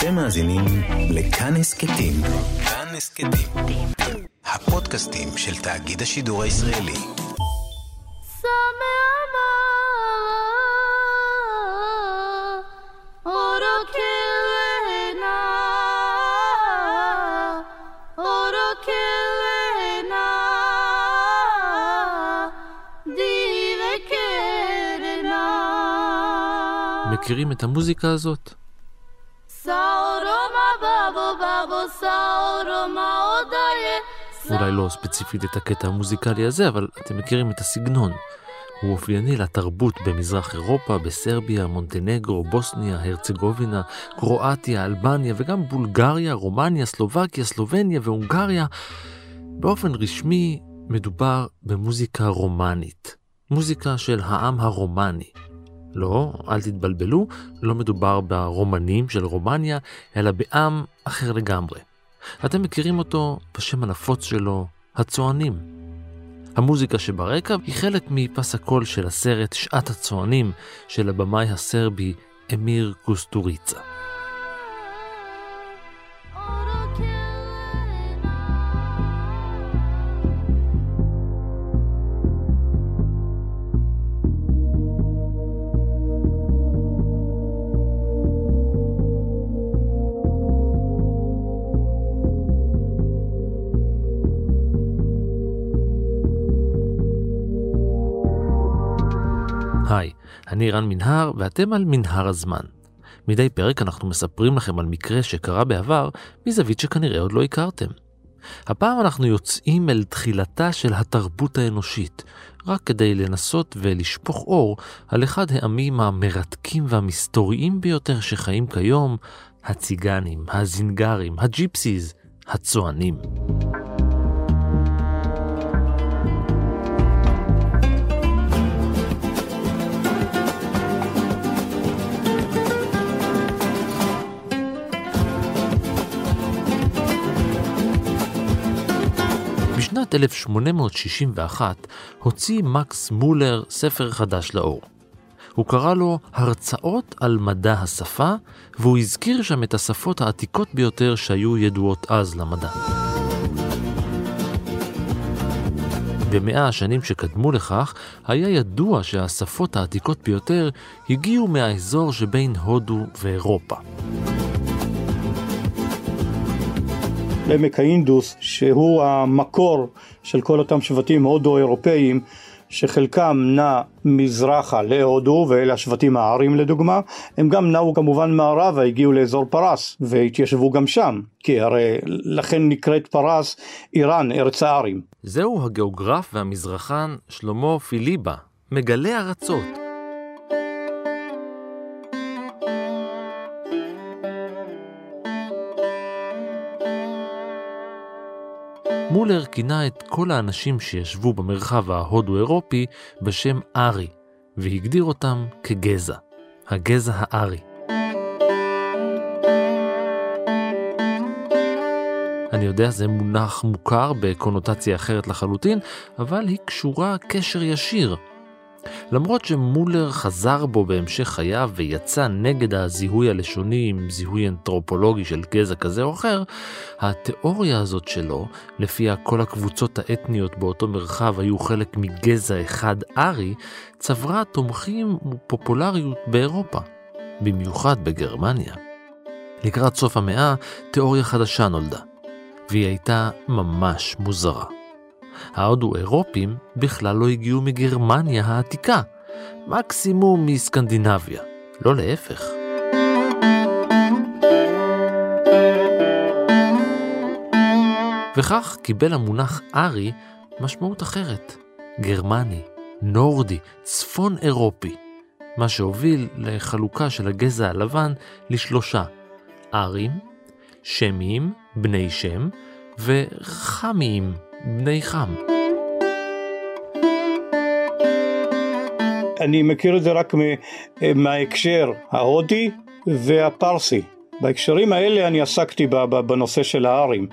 אתם מאזינים לכאן הסכתים. כאן הסכתים. הפודקאסטים של תאגיד השידור הישראלי. מכירים את המוזיקה הזאת? אולי לא ספציפית את הקטע המוזיקלי הזה, אבל אתם מכירים את הסגנון. הוא אופייני לתרבות במזרח אירופה, בסרביה, מונטנגרו, בוסניה, הרצגובינה, קרואטיה, אלבניה וגם בולגריה, רומניה, סלובקיה, סלובניה והונגריה. באופן רשמי מדובר במוזיקה רומנית, מוזיקה של העם הרומני. לא, אל תתבלבלו, לא מדובר ברומנים של רומניה, אלא בעם אחר לגמרי. אתם מכירים אותו בשם הנפוץ שלו, הצוענים. המוזיקה שברקע היא חלק מפס הקול של הסרט שעת הצוענים של הבמאי הסרבי אמיר קוסטוריצה. אני רן מנהר ואתם על מנהר הזמן. מדי פרק אנחנו מספרים לכם על מקרה שקרה בעבר מזווית שכנראה עוד לא הכרתם. הפעם אנחנו יוצאים אל תחילתה של התרבות האנושית, רק כדי לנסות ולשפוך אור על אחד העמים המרתקים והמסתוריים ביותר שחיים כיום, הציגנים, הזינגרים, הג'יפסיז, הצוענים. בשנת 1861 הוציא מקס מולר ספר חדש לאור. הוא קרא לו הרצאות על מדע השפה, והוא הזכיר שם את השפות העתיקות ביותר שהיו ידועות אז למדע. במאה השנים שקדמו לכך, היה ידוע שהשפות העתיקות ביותר הגיעו מהאזור שבין הודו ואירופה. לעמק האינדוס, שהוא המקור של כל אותם שבטים הודו-אירופאיים, שחלקם נע מזרחה להודו, ואלה השבטים הארים לדוגמה, הם גם נעו כמובן מערבה, הגיעו לאזור פרס, והתיישבו גם שם, כי הרי לכן נקראת פרס איראן, ארץ הארים. זהו הגיאוגרף והמזרחן שלמה פיליבה, מגלה ארצות. מולר כינה את כל האנשים שישבו במרחב ההודו-אירופי בשם ארי, והגדיר אותם כגזע, הגזע הארי. אני יודע, זה מונח מוכר בקונוטציה אחרת לחלוטין, אבל היא קשורה קשר ישיר למרות שמולר חזר בו בהמשך חייו ויצא נגד הזיהוי הלשוני עם זיהוי אנתרופולוגי של גזע כזה או אחר, התיאוריה הזאת שלו, לפיה כל הקבוצות האתניות באותו מרחב היו חלק מגזע אחד ארי, צברה תומכים ופופולריות באירופה, במיוחד בגרמניה. לקראת סוף המאה, תיאוריה חדשה נולדה, והיא הייתה ממש מוזרה. ההודו-אירופים בכלל לא הגיעו מגרמניה העתיקה, מקסימום מסקנדינביה, לא להפך. וכך קיבל המונח ארי משמעות אחרת, גרמני, נורדי, צפון אירופי, מה שהוביל לחלוקה של הגזע הלבן לשלושה, ארים, שמיים, בני שם, וחמיים, בני חם. אני מכיר את זה רק מההקשר ההודי והפרסי. בהקשרים האלה אני עסקתי בנושא של הארים.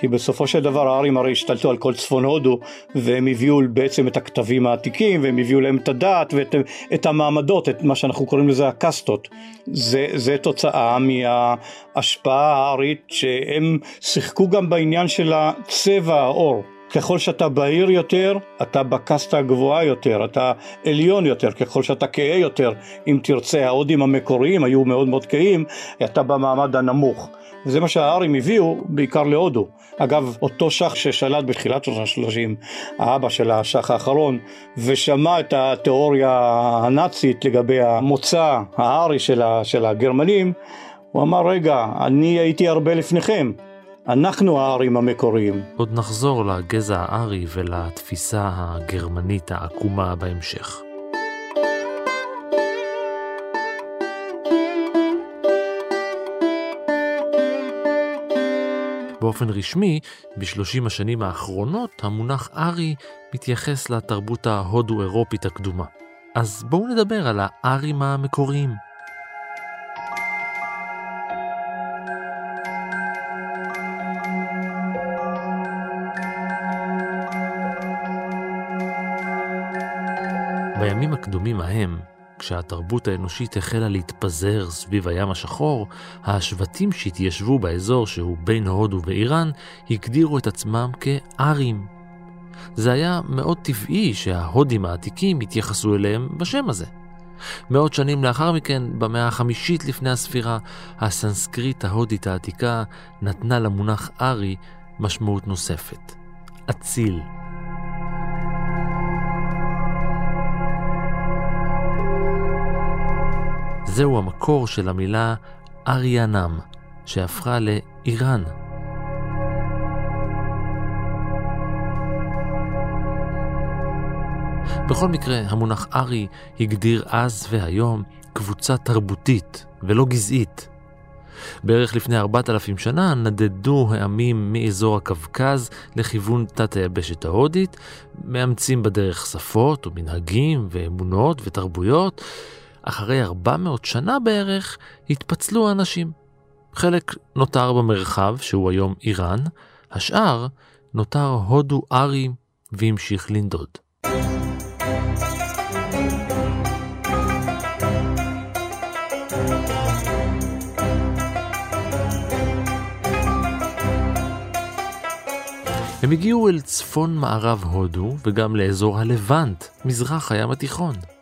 כי בסופו של דבר הארים הרי השתלטו על כל צפון הודו והם הביאו בעצם את הכתבים העתיקים והם הביאו להם את הדת ואת את המעמדות, את מה שאנחנו קוראים לזה הקסטות. זה, זה תוצאה מההשפעה הארית שהם שיחקו גם בעניין של הצבע העור. ככל שאתה בהיר יותר, אתה בקסטה הגבוהה יותר, אתה עליון יותר, ככל שאתה כהה יותר, אם תרצה, ההודים המקוריים היו מאוד מאוד כהים, אתה במעמד הנמוך. וזה מה שהארים הביאו בעיקר להודו. אגב, אותו שח ששלט בתחילת שנות ה-30, האבא של השח האחרון, ושמע את התיאוריה הנאצית לגבי המוצא הארי של, של הגרמנים, הוא אמר, רגע, אני הייתי הרבה לפניכם, אנחנו הארים המקוריים. עוד נחזור לגזע הארי ולתפיסה הגרמנית העקומה בהמשך. באופן רשמי, בשלושים השנים האחרונות המונח ארי מתייחס לתרבות ההודו-אירופית הקדומה. אז בואו נדבר על הארים המקוריים. בימים הקדומים ההם, כשהתרבות האנושית החלה להתפזר סביב הים השחור, השבטים שהתיישבו באזור שהוא בין הודו ואיראן הגדירו את עצמם כארים. זה היה מאוד טבעי שההודים העתיקים התייחסו אליהם בשם הזה. מאות שנים לאחר מכן, במאה החמישית לפני הספירה, הסנסקריט ההודית העתיקה נתנה למונח ארי משמעות נוספת. אציל. זהו המקור של המילה אריאנם, שהפכה לאיראן. בכל מקרה, המונח ארי הגדיר אז והיום קבוצה תרבותית ולא גזעית. בערך לפני 4,000 שנה נדדו העמים מאזור הקווקז לכיוון תת היבשת ההודית, מאמצים בדרך שפות ומנהגים ואמונות ותרבויות, אחרי 400 שנה בערך התפצלו האנשים. חלק נותר במרחב, שהוא היום איראן, השאר נותר הודו ארי והמשיך לנדוד. הם הגיעו אל צפון מערב הודו וגם לאזור הלבנט, מזרח הים התיכון.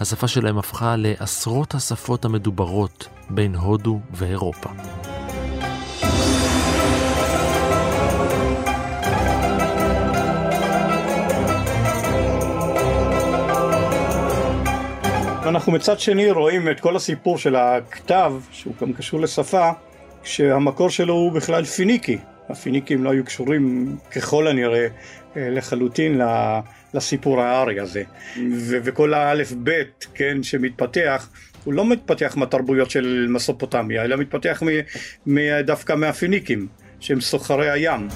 השפה שלהם הפכה לעשרות השפות המדוברות בין הודו ואירופה. אנחנו מצד שני רואים את כל הסיפור של הכתב, שהוא גם קשור לשפה, שהמקור שלו הוא בכלל פיניקי. הפיניקים לא היו קשורים ככל הנראה אה, לחלוטין לסיפור הארי הזה. ו- וכל האלף בית, כן, שמתפתח, הוא לא מתפתח מהתרבויות של מסופוטמיה, אלא מתפתח מ- מ- דווקא מהפיניקים, שהם סוחרי הים.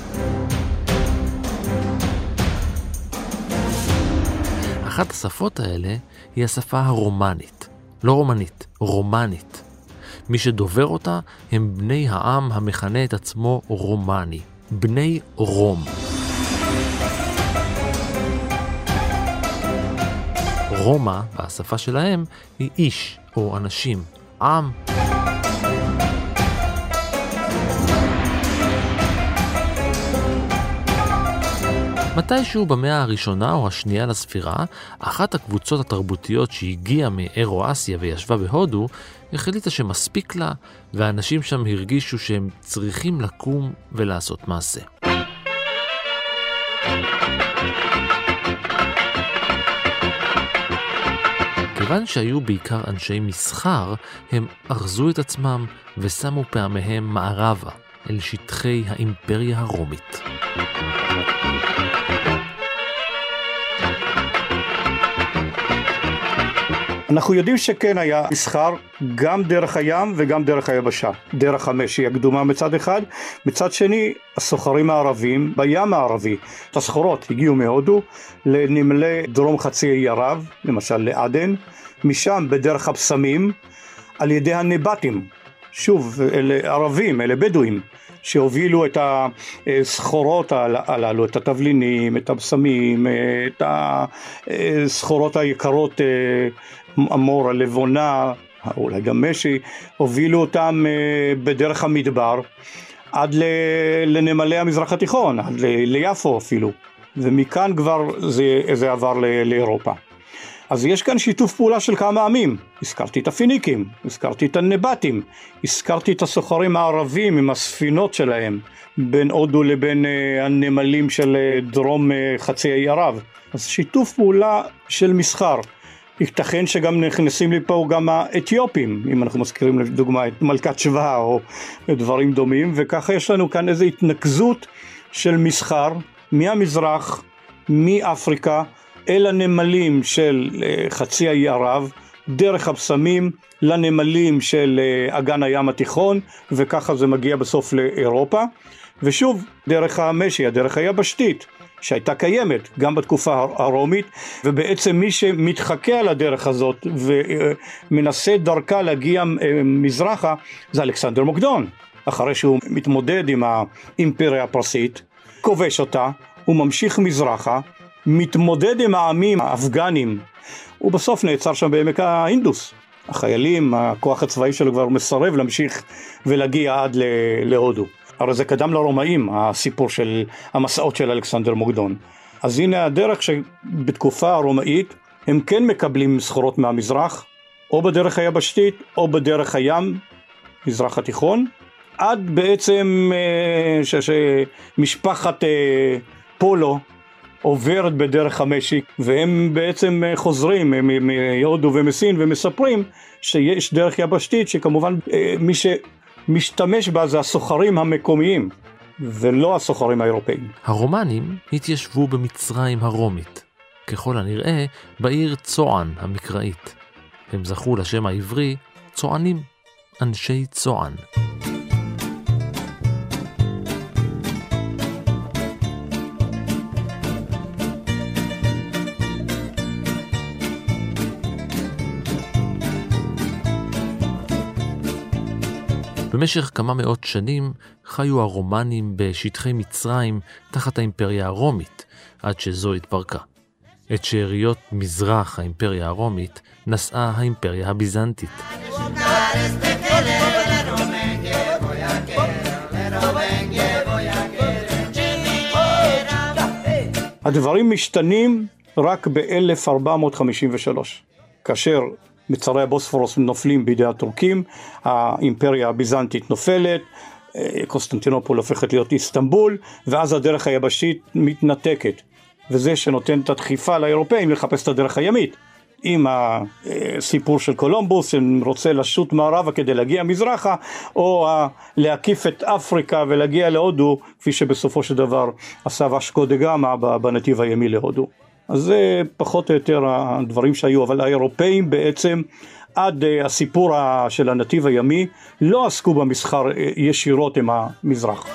אחת השפות האלה היא השפה הרומנית. לא רומנית, רומנית. מי שדובר אותה הם בני העם המכנה את עצמו רומני, בני רום. רומא, בשפה שלהם, היא איש או אנשים, עם. מתישהו במאה הראשונה או השנייה לספירה, אחת הקבוצות התרבותיות שהגיעה מאירו-אסיה וישבה בהודו, החליטה שמספיק לה, והאנשים שם הרגישו שהם צריכים לקום ולעשות מעשה. כיוון שהיו בעיקר אנשי מסחר, הם ארזו את עצמם ושמו פעמיהם מערבה, אל שטחי האימפריה הרומית. אנחנו יודעים שכן היה מסחר גם דרך הים וגם דרך היבשה. דרך המשי הקדומה מצד אחד, מצד שני הסוחרים הערבים בים הערבי. את הסחורות הגיעו מהודו לנמלי דרום חצי האי ערב, למשל לעדן, משם בדרך הבשמים על ידי הנבטים. שוב, אלה ערבים, אלה בדואים, שהובילו את הסחורות הללו, את התבלינים, את הבשמים, את הסחורות היקרות, המור, הלבונה, אולי גם משי, הובילו אותם בדרך המדבר עד לנמלי המזרח התיכון, עד ליפו אפילו, ומכאן כבר זה, זה עבר לאירופה. אז יש כאן שיתוף פעולה של כמה עמים. הזכרתי את הפיניקים, הזכרתי את הנבטים, הזכרתי את הסוחרים הערבים עם הספינות שלהם, בין הודו לבין uh, הנמלים של uh, דרום uh, חצי האי ערב. אז שיתוף פעולה של מסחר. ייתכן שגם נכנסים לפה גם האתיופים, אם אנחנו מזכירים לדוגמה את מלכת שבא או דברים דומים, וככה יש לנו כאן איזו התנקזות של מסחר מהמזרח, מאפריקה, אל הנמלים של אה, חצי האי ערב, דרך הבשמים לנמלים של אה, אגן הים התיכון, וככה זה מגיע בסוף לאירופה, ושוב דרך המשי, הדרך היבשתית. שהייתה קיימת גם בתקופה הרומית ובעצם מי שמתחכה על הדרך הזאת ומנסה דרכה להגיע אה, מזרחה זה אלכסנדר מוקדון אחרי שהוא מתמודד עם האימפריה הפרסית כובש אותה הוא ממשיך מזרחה מתמודד עם העמים האפגנים, הוא בסוף נעצר שם בעמק האינדוס. החיילים, הכוח הצבאי שלו כבר מסרב להמשיך ולהגיע עד להודו. הרי זה קדם לרומאים, הסיפור של המסעות של אלכסנדר מוקדון. אז הנה הדרך שבתקופה הרומאית הם כן מקבלים סחורות מהמזרח, או בדרך היבשתית או בדרך הים, מזרח התיכון, עד בעצם אה, שמשפחת אה, פולו עוברת בדרך המשק והם בעצם אה, חוזרים מהודו ומסין ומספרים שיש דרך יבשתית שכמובן אה, מי שמשתמש בה זה הסוחרים המקומיים ולא הסוחרים האירופאים. הרומנים התיישבו במצרים הרומית, ככל הנראה בעיר צוען המקראית. הם זכו לשם העברי צוענים, אנשי צוען. במשך כמה מאות שנים חיו הרומנים בשטחי מצרים תחת האימפריה הרומית, עד שזו התפרקה. את שאריות מזרח האימפריה הרומית נשאה האימפריה הביזנטית. הדברים משתנים רק ב-1453, כאשר מצרי הבוספורוס נופלים בידי הטורקים, האימפריה הביזנטית נופלת, אה, קוסטנטינופול הופכת להיות איסטנבול, ואז הדרך היבשית מתנתקת. וזה שנותן את הדחיפה לאירופאים לחפש את הדרך הימית. עם הסיפור של קולומבוס שרוצה לשוט מערבה כדי להגיע מזרחה או להקיף את אפריקה ולהגיע להודו כפי שבסופו של דבר עשה ואסקו דה גמא בנתיב הימי להודו. אז זה פחות או יותר הדברים שהיו, אבל האירופאים בעצם עד אה, הסיפור של הנתיב הימי לא עסקו במסחר אה, ישירות עם המזרח.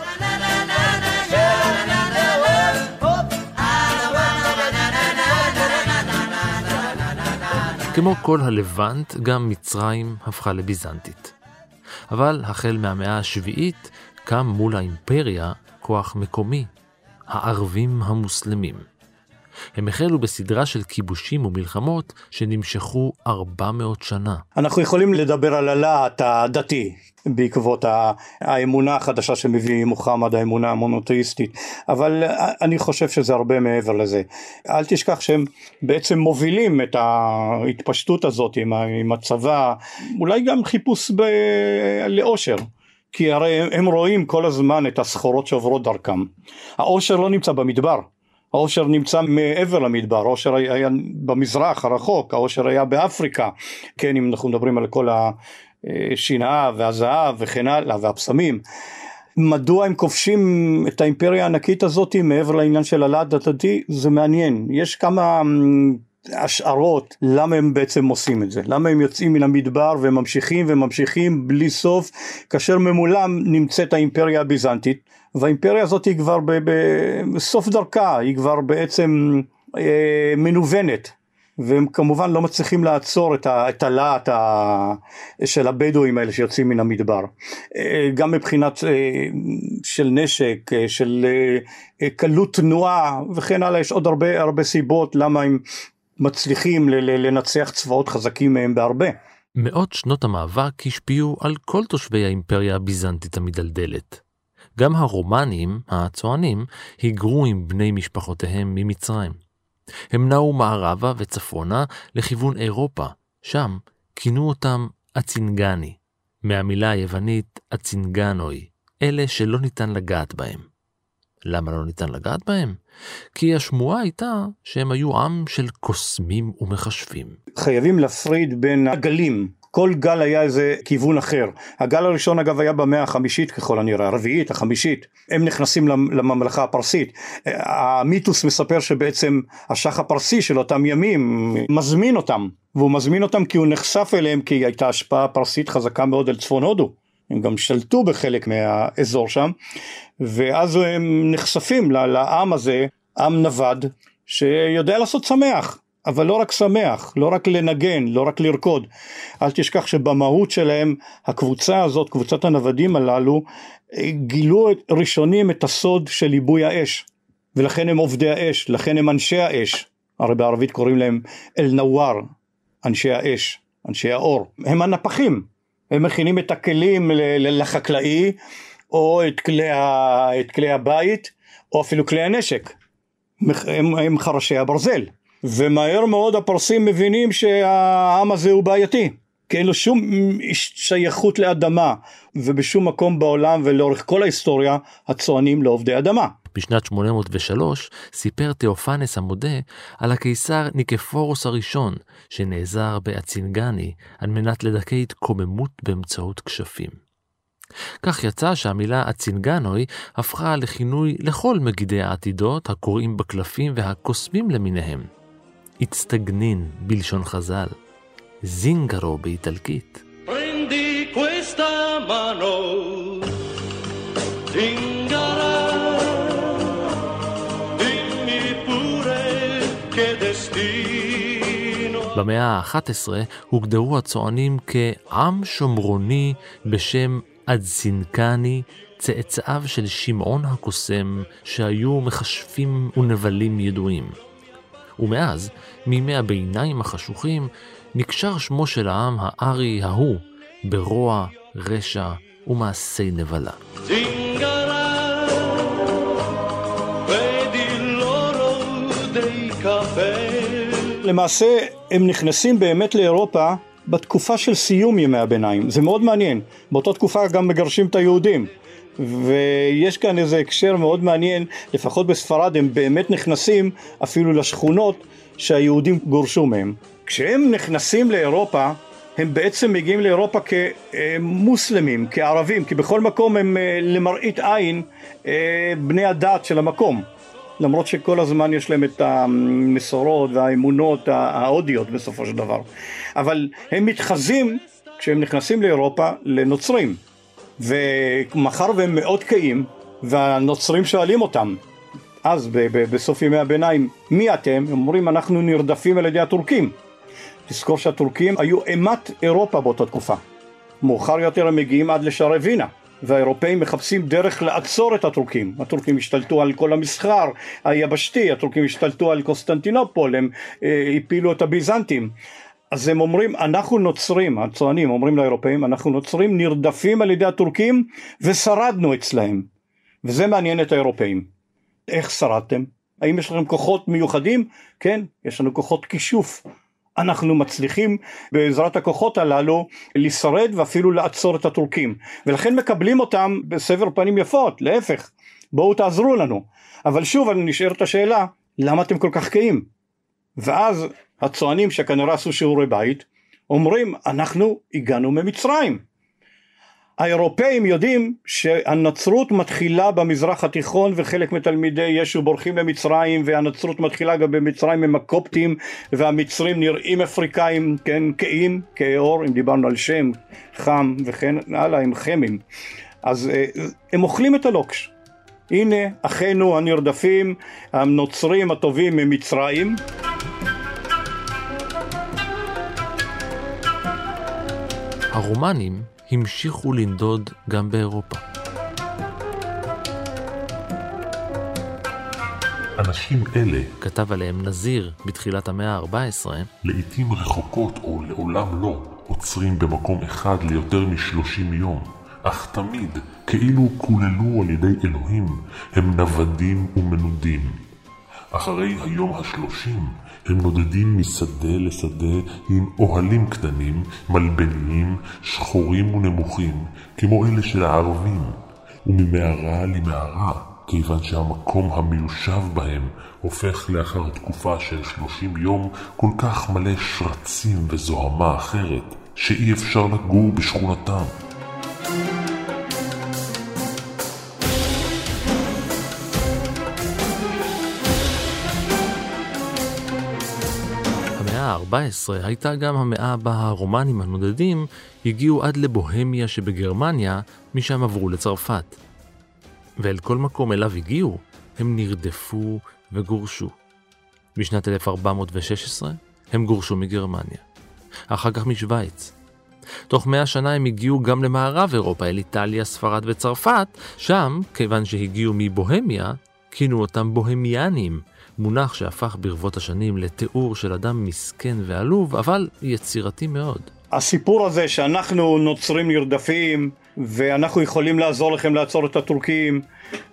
כמו כל הלבנט, גם מצרים הפכה לביזנטית. אבל החל מהמאה השביעית קם מול האימפריה כוח מקומי, הערבים המוסלמים. הם החלו בסדרה של כיבושים ומלחמות שנמשכו 400 שנה. אנחנו יכולים לדבר על הלהט הדתי בעקבות האמונה החדשה שמביא מוחמד, האמונה המונותאיסטית, אבל אני חושב שזה הרבה מעבר לזה. אל תשכח שהם בעצם מובילים את ההתפשטות הזאת עם, הצבא, אולי גם חיפוש ב... לאושר. כי הרי הם רואים כל הזמן את הסחורות שעוברות דרכם. העושר לא נמצא במדבר, העושר נמצא מעבר למדבר, העושר היה במזרח הרחוק, העושר היה באפריקה, כן אם אנחנו מדברים על כל השנאה והזהב וכן הלאה והבשמים. מדוע הם כובשים את האימפריה הענקית הזאת מעבר לעניין של הלעד הדתי? זה מעניין. יש כמה אמ, השערות למה הם בעצם עושים את זה. למה הם יוצאים מן המדבר וממשיכים וממשיכים בלי סוף כאשר ממולם נמצאת האימפריה הביזנטית והאימפריה הזאת היא כבר בסוף דרכה, היא כבר בעצם אה, מנוונת. והם כמובן לא מצליחים לעצור את הלהט של הבדואים האלה שיוצאים מן המדבר. אה, גם מבחינת אה, של נשק, אה, של קלות תנועה וכן הלאה, יש עוד הרבה הרבה סיבות למה הם מצליחים לנצח צבאות חזקים מהם בהרבה. מאות שנות המאבק השפיעו על כל תושבי האימפריה הביזנטית המדלדלת. גם הרומנים, הצוענים, היגרו עם בני משפחותיהם ממצרים. הם נעו מערבה וצפונה לכיוון אירופה, שם כינו אותם אצינגני, מהמילה היוונית אצינגנוי, אלה שלא ניתן לגעת בהם. למה לא ניתן לגעת בהם? כי השמועה הייתה שהם היו עם של קוסמים ומכשפים. חייבים להפריד בין הגלים כל גל היה איזה כיוון אחר. הגל הראשון אגב היה במאה החמישית ככל הנראה, הרביעית, החמישית. הם נכנסים לממלכה הפרסית. המיתוס מספר שבעצם השח הפרסי של אותם ימים מזמין אותם. והוא מזמין אותם כי הוא נחשף אליהם כי הייתה השפעה פרסית חזקה מאוד על צפון הודו. הם גם שלטו בחלק מהאזור שם. ואז הם נחשפים לעם הזה, עם נווד, שיודע לעשות שמח. אבל לא רק שמח, לא רק לנגן, לא רק לרקוד. אל תשכח שבמהות שלהם הקבוצה הזאת, קבוצת הנוודים הללו, גילו ראשונים את הסוד של ליבוי האש. ולכן הם עובדי האש, לכן הם אנשי האש. הרי בערבית קוראים להם אל-נוואר, אנשי האש, אנשי האור. הם הנפחים, הם מכינים את הכלים לחקלאי, או את כלי, ה... את כלי הבית, או אפילו כלי הנשק. הם, הם חרשי הברזל. ומהר מאוד הפרסים מבינים שהעם הזה הוא בעייתי כי אין לו שום שייכות לאדמה ובשום מקום בעולם ולאורך כל ההיסטוריה הצוענים לעובדי אדמה. בשנת 803 סיפר תאופנס המודה על הקיסר ניקפורוס הראשון שנעזר באצינגני על מנת לדכא התקוממות באמצעות כשפים. כך יצא שהמילה אצינגנוי הפכה לכינוי לכל מגידי העתידות הקוראים בקלפים והקוסמים למיניהם. הצטגנין בלשון חז"ל, זינגרו באיטלקית. במאה ה-11 הוגדרו הצוענים כעם שומרוני בשם אדסינקני, צאצאיו של שמעון הקוסם, שהיו מכשפים ונבלים ידועים. ומאז, מימי הביניים החשוכים, נקשר שמו של העם הארי ההוא ברוע, רשע ומעשי נבלה. למעשה הם נכנסים באמת לאירופה בתקופה של סיום ימי הביניים, זה מאוד מעניין, באותה תקופה גם מגרשים את היהודים ויש כאן איזה הקשר מאוד מעניין, לפחות בספרד הם באמת נכנסים אפילו לשכונות שהיהודים גורשו מהם. כשהם נכנסים לאירופה, הם בעצם מגיעים לאירופה כמוסלמים, כערבים, כי בכל מקום הם אה, למראית עין אה, בני הדת של המקום. למרות שכל הזמן יש להם את המסורות והאמונות ההודיות בסופו של דבר. אבל הם מתחזים, כשהם נכנסים לאירופה, לנוצרים. ומאחר והם מאוד קיים והנוצרים שואלים אותם אז בסוף ימי הביניים מי אתם? הם אומרים אנחנו נרדפים על ידי הטורקים תזכור שהטורקים היו אימת אירופה באותה תקופה מאוחר יותר הם מגיעים עד לשערי וינה והאירופאים מחפשים דרך לעצור את הטורקים. הטורקים השתלטו על כל המסחר היבשתי, הטורקים השתלטו על קוסטנטינופול, הם אה, הפילו את הביזנטים. אז הם אומרים אנחנו נוצרים, הצוענים אומרים לאירופאים אנחנו נוצרים נרדפים על ידי הטורקים ושרדנו אצלהם וזה מעניין את האירופאים. איך שרדתם? האם יש לכם כוחות מיוחדים? כן, יש לנו כוחות כישוף. אנחנו מצליחים בעזרת הכוחות הללו לשרד ואפילו לעצור את הטורקים ולכן מקבלים אותם בסבר פנים יפות, להפך, בואו תעזרו לנו. אבל שוב אני נשארת השאלה, למה אתם כל כך קהים? ואז הצוענים שכנראה עשו שיעורי בית אומרים אנחנו הגענו ממצרים. האירופאים יודעים שהנצרות מתחילה במזרח התיכון וחלק מתלמידי ישו בורחים למצרים והנצרות מתחילה גם במצרים עם הקופטים והמצרים נראים אפריקאים כן כאים כהי עור אם דיברנו על שם חם וכן הלאה הם חמים. אז אה, הם אוכלים את הלוקש. הנה אחינו הנרדפים הנוצרים הטובים ממצרים הרומנים המשיכו לנדוד גם באירופה. אנשים אלה, כתב עליהם נזיר בתחילת המאה ה-14, לעתים רחוקות או לעולם לא, עוצרים במקום אחד ליותר משלושים יום, אך תמיד, כאילו קוללו על ידי אלוהים, הם נוודים ומנודים. אחרי היום השלושים, הם נודדים משדה לשדה עם אוהלים קטנים, מלבניים, שחורים ונמוכים, כמו אלה של הערבים, וממערה למערה, כיוון שהמקום המיושב בהם הופך לאחר תקופה של שלושים יום כל כך מלא שרצים וזוהמה אחרת, שאי אפשר לגור בשכונתם. המאה ה-14 הייתה גם המאה בה הרומנים הנודדים הגיעו עד לבוהמיה שבגרמניה, משם עברו לצרפת. ואל כל מקום אליו הגיעו, הם נרדפו וגורשו. בשנת 1416 הם גורשו מגרמניה, אחר כך משוויץ. תוך מאה שנה הם הגיעו גם למערב אירופה, אל איטליה, ספרד וצרפת, שם, כיוון שהגיעו מבוהמיה, כינו אותם בוהמיאנים, מונח שהפך ברבות השנים לתיאור של אדם מסכן ועלוב, אבל יצירתי מאוד. הסיפור הזה שאנחנו נוצרים נרדפים ואנחנו יכולים לעזור לכם לעצור את הטורקים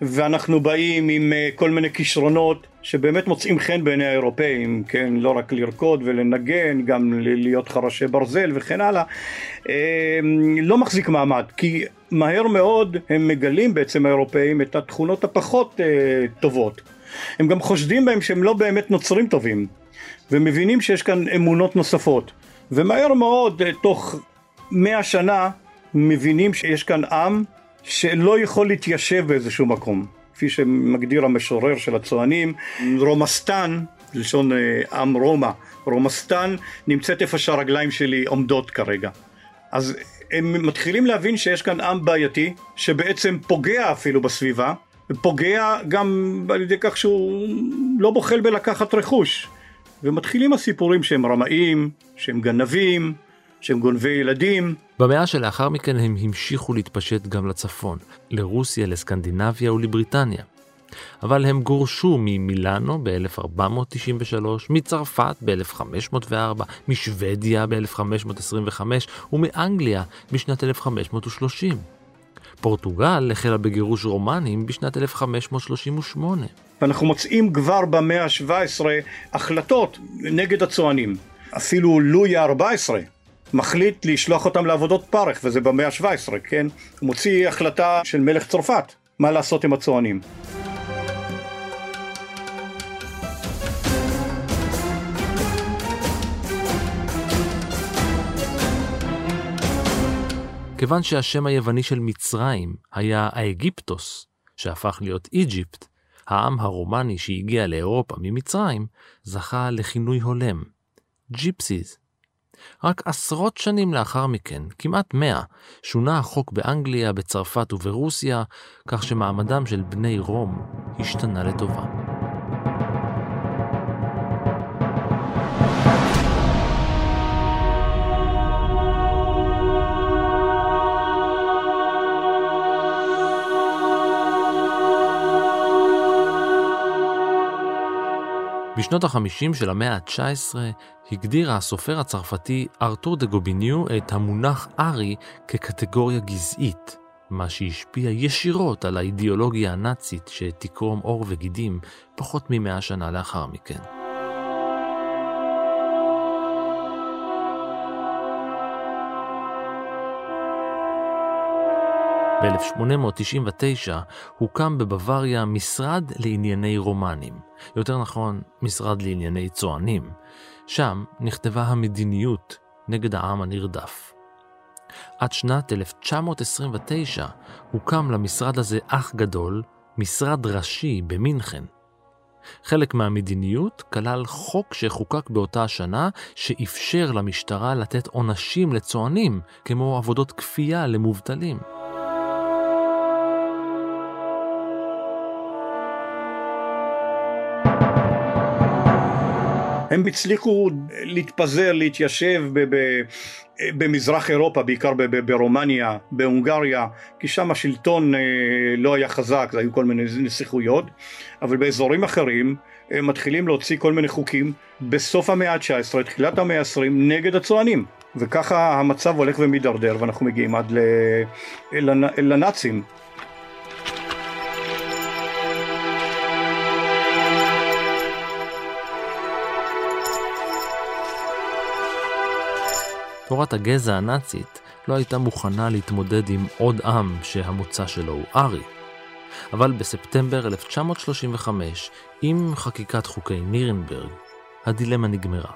ואנחנו באים עם אה, כל מיני כישרונות שבאמת מוצאים חן בעיני האירופאים, כן, לא רק לרקוד ולנגן, גם להיות חרשי ברזל וכן הלאה, אה, לא מחזיק מעמד, כי מהר מאוד הם מגלים בעצם האירופאים את התכונות הפחות אה, טובות. הם גם חושדים בהם שהם לא באמת נוצרים טובים, ומבינים שיש כאן אמונות נוספות. ומהר מאוד, תוך מאה שנה, מבינים שיש כאן עם שלא יכול להתיישב באיזשהו מקום. כפי שמגדיר המשורר של הצוענים, רומסטן, לשון עם רומא, רומסטן נמצאת איפה שהרגליים שלי עומדות כרגע. אז הם מתחילים להבין שיש כאן עם בעייתי, שבעצם פוגע אפילו בסביבה, ופוגע גם על ידי כך שהוא לא בוחל בלקחת רכוש. ומתחילים הסיפורים שהם רמאים, שהם גנבים, שהם גונבי ילדים. במאה שלאחר מכן הם המשיכו להתפשט גם לצפון, לרוסיה, לסקנדינביה ולבריטניה. אבל הם גורשו ממילאנו ב-1493, מצרפת ב-1504, משוודיה ב-1525 ומאנגליה בשנת 1530. פורטוגל החלה בגירוש רומנים בשנת 1538. ואנחנו מוצאים כבר במאה ה-17 החלטות נגד הצוענים. אפילו לואי ה-14 מחליט לשלוח אותם לעבודות פרך, וזה במאה ה-17, כן? הוא מוציא החלטה של מלך צרפת, מה לעשות עם הצוענים. כיוון שהשם היווני של מצרים היה האגיפטוס, שהפך להיות איג'יפט, העם הרומני שהגיע לאירופה ממצרים זכה לכינוי הולם, ג'יפסיז. רק עשרות שנים לאחר מכן, כמעט מאה, שונה החוק באנגליה, בצרפת וברוסיה, כך שמעמדם של בני רום השתנה לטובה. בשנות ה-50 של המאה ה-19 הגדיר הסופר הצרפתי ארתור דה גוביניו את המונח ארי כקטגוריה גזעית, מה שהשפיע ישירות על האידיאולוגיה הנאצית שתקרום עור וגידים פחות ממאה שנה לאחר מכן. ב-1899 הוקם בבוואריה משרד לענייני רומנים, יותר נכון, משרד לענייני צוענים. שם נכתבה המדיניות נגד העם הנרדף. עד שנת 1929 הוקם למשרד הזה אח גדול, משרד ראשי במינכן. חלק מהמדיניות כלל חוק שחוקק באותה השנה שאפשר למשטרה לתת עונשים לצוענים, כמו עבודות כפייה למובטלים. הם הצליחו להתפזר, להתיישב ב- ב- במזרח אירופה, בעיקר ב- ב- ברומניה, בהונגריה, כי שם השלטון אה, לא היה חזק, היו כל מיני נסיכויות, אבל באזורים אחרים הם מתחילים להוציא כל מיני חוקים בסוף המאה ה-19, תחילת המאה ה-20, נגד הצוענים. וככה המצב הולך ומידרדר ואנחנו מגיעים עד לנאצים. תורת הגזע הנאצית לא הייתה מוכנה להתמודד עם עוד עם שהמוצא שלו הוא ארי. אבל בספטמבר 1935, עם חקיקת חוקי נירנברג, הדילמה נגמרה.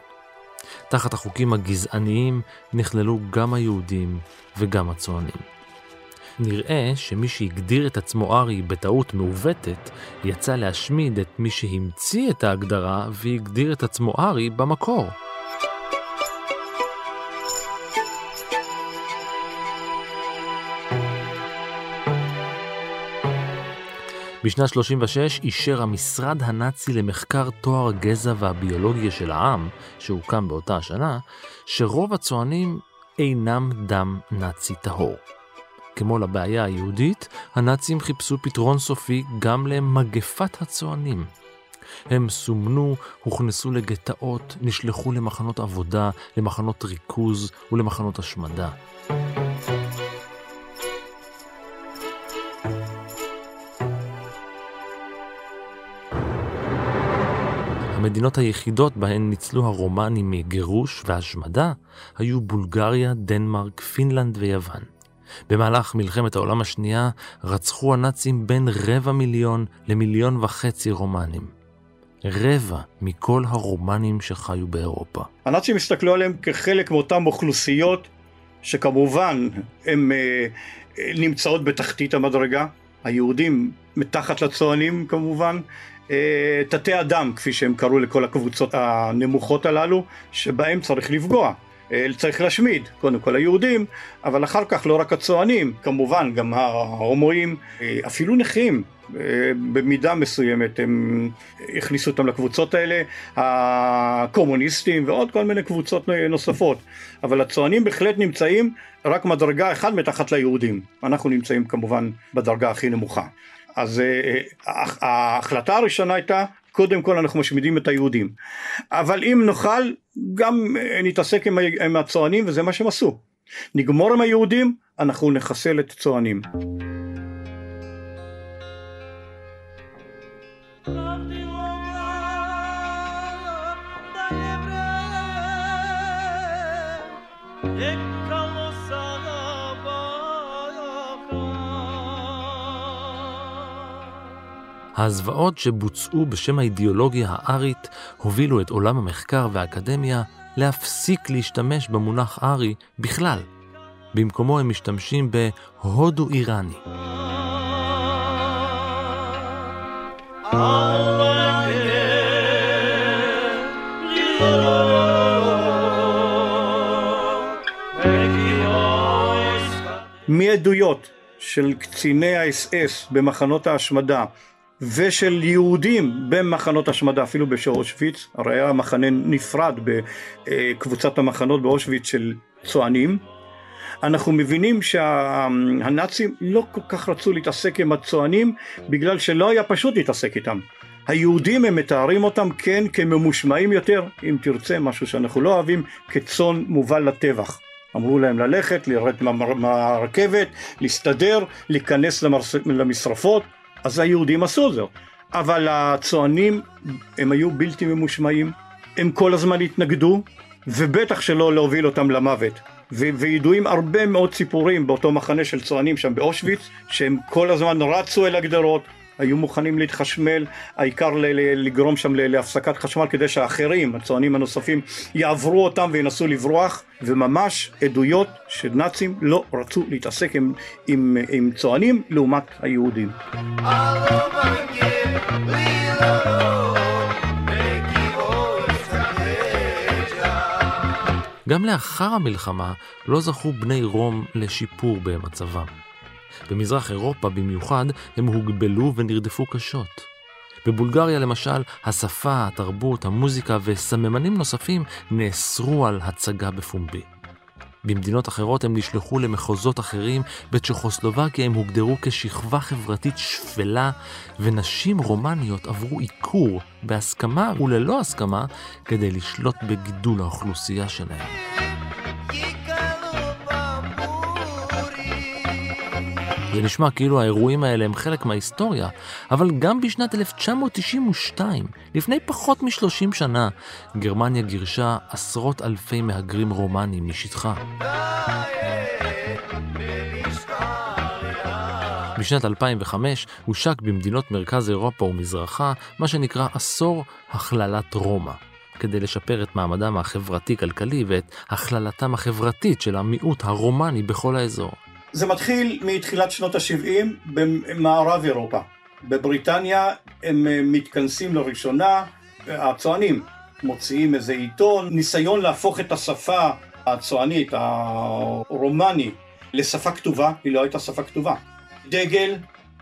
תחת החוקים הגזעניים נכללו גם היהודים וגם הצוענים. נראה שמי שהגדיר את עצמו ארי בטעות מעוותת, יצא להשמיד את מי שהמציא את ההגדרה והגדיר את עצמו ארי במקור. בשנת 36 אישר המשרד הנאצי למחקר תואר הגזע והביולוגיה של העם, שהוקם באותה השנה, שרוב הצוענים אינם דם נאצי טהור. כמו לבעיה היהודית, הנאצים חיפשו פתרון סופי גם למגפת הצוענים. הם סומנו, הוכנסו לגטאות, נשלחו למחנות עבודה, למחנות ריכוז ולמחנות השמדה. המדינות היחידות בהן ניצלו הרומנים מגירוש והשמדה היו בולגריה, דנמרק, פינלנד ויוון. במהלך מלחמת העולם השנייה רצחו הנאצים בין רבע מיליון למיליון וחצי רומנים. רבע מכל הרומנים שחיו באירופה. הנאצים הסתכלו עליהם כחלק מאותן אוכלוסיות שכמובן הן אה, נמצאות בתחתית המדרגה, היהודים מתחת לצוענים כמובן, אה, תתי אדם, כפי שהם קראו לכל הקבוצות הנמוכות הללו, שבהם צריך לפגוע. אה, צריך להשמיד, קודם כל היהודים, אבל אחר כך לא רק הצוענים, כמובן גם ההומואים, אה, אפילו נכים, במידה מסוימת הם הכניסו אותם לקבוצות האלה, הקומוניסטים ועוד כל מיני קבוצות נוספות, אבל הצוענים בהחלט נמצאים רק מדרגה אחת מתחת ליהודים, אנחנו נמצאים כמובן בדרגה הכי נמוכה. אז אה, אה, ההחלטה הראשונה הייתה קודם כל אנחנו משמידים את היהודים. אבל אם נוכל גם אה, נתעסק עם, הצוענים וזה מה שהם עשו. נגמור עם היהודים אנחנו נחסל את הצוענים הזוועות שבוצעו בשם האידיאולוגיה הארית הובילו את עולם המחקר והאקדמיה להפסיק להשתמש במונח ארי בכלל. במקומו הם משתמשים בהודו איראני. מעדויות של קציני האס-אס במחנות ההשמדה ושל יהודים במחנות השמדה, אפילו באושוויץ, הרי היה מחנה נפרד בקבוצת המחנות באושוויץ של צוענים. אנחנו מבינים שהנאצים לא כל כך רצו להתעסק עם הצוענים בגלל שלא היה פשוט להתעסק איתם. היהודים הם מתארים אותם כן כממושמעים יותר, אם תרצה, משהו שאנחנו לא אוהבים, כצאן מובל לטבח. אמרו להם ללכת, לרדת מהרכבת, להסתדר, להיכנס למשרפות, אז היהודים עשו זאת. אבל הצוענים הם היו בלתי ממושמעים, הם כל הזמן התנגדו, ובטח שלא להוביל אותם למוות. ו- וידועים הרבה מאוד סיפורים באותו מחנה של צוענים שם באושוויץ, שהם כל הזמן רצו אל הגדרות, היו מוכנים להתחשמל, העיקר לגרום שם להפסקת חשמל כדי שהאחרים, הצוענים הנוספים, יעברו אותם וינסו לברוח, וממש עדויות שנאצים לא רצו להתעסק עם, עם, עם צוענים לעומת היהודים. גם לאחר המלחמה לא זכו בני רום לשיפור במצבם. במזרח אירופה במיוחד הם הוגבלו ונרדפו קשות. בבולגריה למשל, השפה, התרבות, המוזיקה וסממנים נוספים נאסרו על הצגה בפומבי. במדינות אחרות הם נשלחו למחוזות אחרים, בצ'כוסלובקיה הם הוגדרו כשכבה חברתית שפלה, ונשים רומניות עברו עיקור, בהסכמה וללא הסכמה, כדי לשלוט בגידול האוכלוסייה שלהם. זה נשמע כאילו האירועים האלה הם חלק מההיסטוריה, אבל גם בשנת 1992, לפני פחות מ-30 שנה, גרמניה גירשה עשרות אלפי מהגרים רומנים משטחה. בשנת 2005 הושק במדינות מרכז אירופה ומזרחה מה שנקרא עשור הכללת רומא, כדי לשפר את מעמדם החברתי-כלכלי ואת הכללתם החברתית של המיעוט הרומני בכל האזור. זה מתחיל מתחילת שנות ה-70 במערב אירופה. בבריטניה הם אה, מתכנסים לראשונה, הצוענים מוציאים איזה עיתון, ניסיון להפוך את השפה הצוענית, הרומני, לשפה כתובה, היא לא הייתה שפה כתובה. דגל,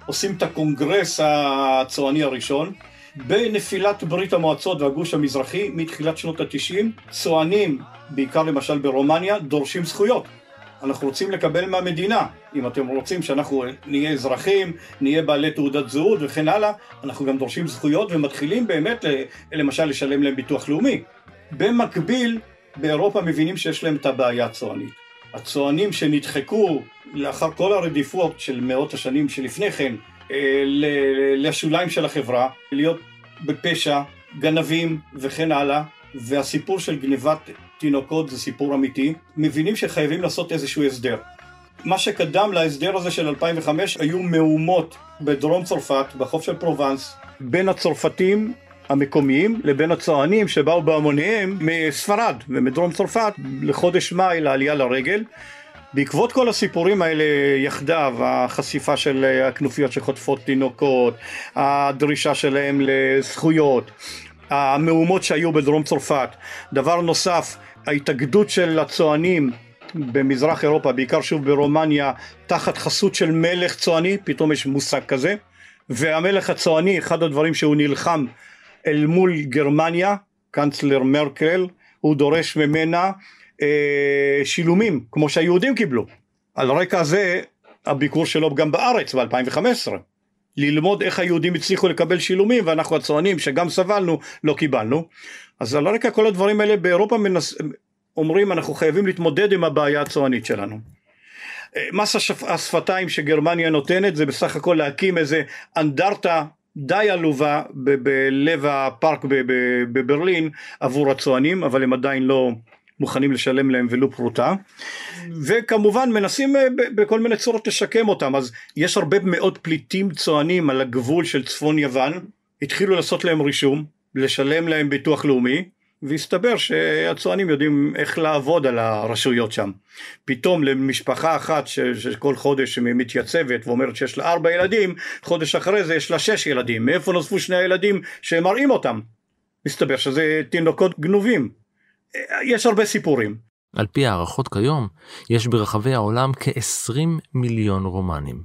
עושים את הקונגרס הצועני הראשון, בנפילת ברית המועצות והגוש המזרחי מתחילת שנות התשעים, צוענים, בעיקר למשל ברומניה, דורשים זכויות. אנחנו רוצים לקבל מהמדינה. אם אתם רוצים שאנחנו נהיה אזרחים, נהיה בעלי תעודת זהות וכן הלאה, אנחנו גם דורשים זכויות ומתחילים באמת למשל לשלם להם ביטוח לאומי. במקביל, באירופה מבינים שיש להם את הבעיה הצוענית. הצוענים שנדחקו לאחר כל הרדיפות של מאות השנים שלפני כן אה, לשוליים של החברה, להיות בפשע, גנבים וכן הלאה, והסיפור של גניבת תינוקות זה סיפור אמיתי, מבינים שחייבים לעשות איזשהו הסדר. מה שקדם להסדר הזה של 2005 היו מהומות בדרום צרפת, בחוף של פרובנס, בין הצרפתים המקומיים לבין הצוענים שבאו בהמוניהם מספרד ומדרום צרפת לחודש מאי לעלייה לרגל. בעקבות כל הסיפורים האלה יחדיו, החשיפה של הכנופיות שחוטפות תינוקות, הדרישה שלהם לזכויות, המהומות שהיו בדרום צרפת. דבר נוסף, ההתאגדות של הצוענים במזרח אירופה, בעיקר שוב ברומניה, תחת חסות של מלך צועני, פתאום יש מושג כזה, והמלך הצועני, אחד הדברים שהוא נלחם אל מול גרמניה, קנצלר מרקל, הוא דורש ממנה אה, שילומים, כמו שהיהודים קיבלו. על רקע זה הביקור שלו גם בארץ ב-2015. ללמוד איך היהודים הצליחו לקבל שילומים ואנחנו הצוענים שגם סבלנו לא קיבלנו אז על רקע כל הדברים האלה באירופה מנס... אומרים אנחנו חייבים להתמודד עם הבעיה הצוענית שלנו. מס השפ... השפתיים שגרמניה נותנת זה בסך הכל להקים איזה אנדרטה די עלובה בלב הפארק בברלין עבור הצוענים אבל הם עדיין לא מוכנים לשלם להם ולו פרוטה וכמובן מנסים אה, בכל מיני צורות לשקם אותם אז יש הרבה מאוד פליטים צוענים על הגבול של צפון יוון התחילו לעשות להם רישום לשלם להם ביטוח לאומי והסתבר שהצוענים יודעים איך לעבוד על הרשויות שם. פתאום למשפחה אחת ש, שכל חודש מתייצבת ואומרת שיש לה ארבע ילדים, חודש אחרי זה יש לה שש ילדים. מאיפה נוספו שני הילדים שהם מראים אותם? מסתבר שזה תינוקות גנובים. יש הרבה סיפורים. על פי הערכות כיום, יש ברחבי העולם כ-20 מיליון רומנים.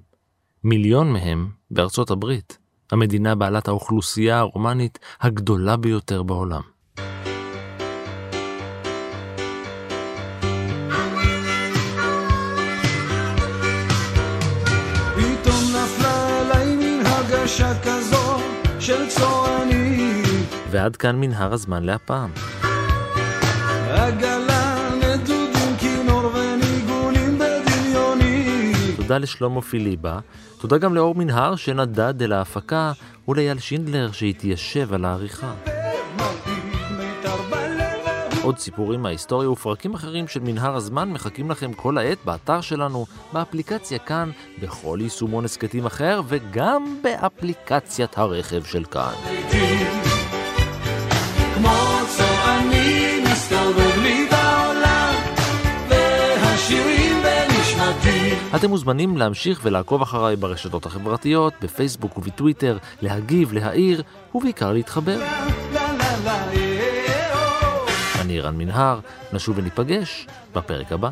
מיליון מהם בארצות הברית, המדינה בעלת האוכלוסייה הרומנית הגדולה ביותר בעולם. ועד כאן מנהר הזמן להפעם. עגלה, נדודים, כינור וניגונים בדמיוני. תודה לשלמה פיליבה, תודה גם לאור מנהר שנדד אל ההפקה, ולאייל שינדלר שהתיישב על העריכה. עוד סיפורים מההיסטוריה ופרקים אחרים של מנהר הזמן מחכים לכם כל העת באתר שלנו, באפליקציה כאן, בכל יישומון הסכתים אחר וגם באפליקציית הרכב של כאן. אתם מוזמנים להמשיך ולעקוב אחריי ברשתות החברתיות, בפייסבוק ובטוויטר, להגיב, להעיר, ובעיקר להתחבר. אני רן מנהר, נשוב וניפגש בפרק הבא.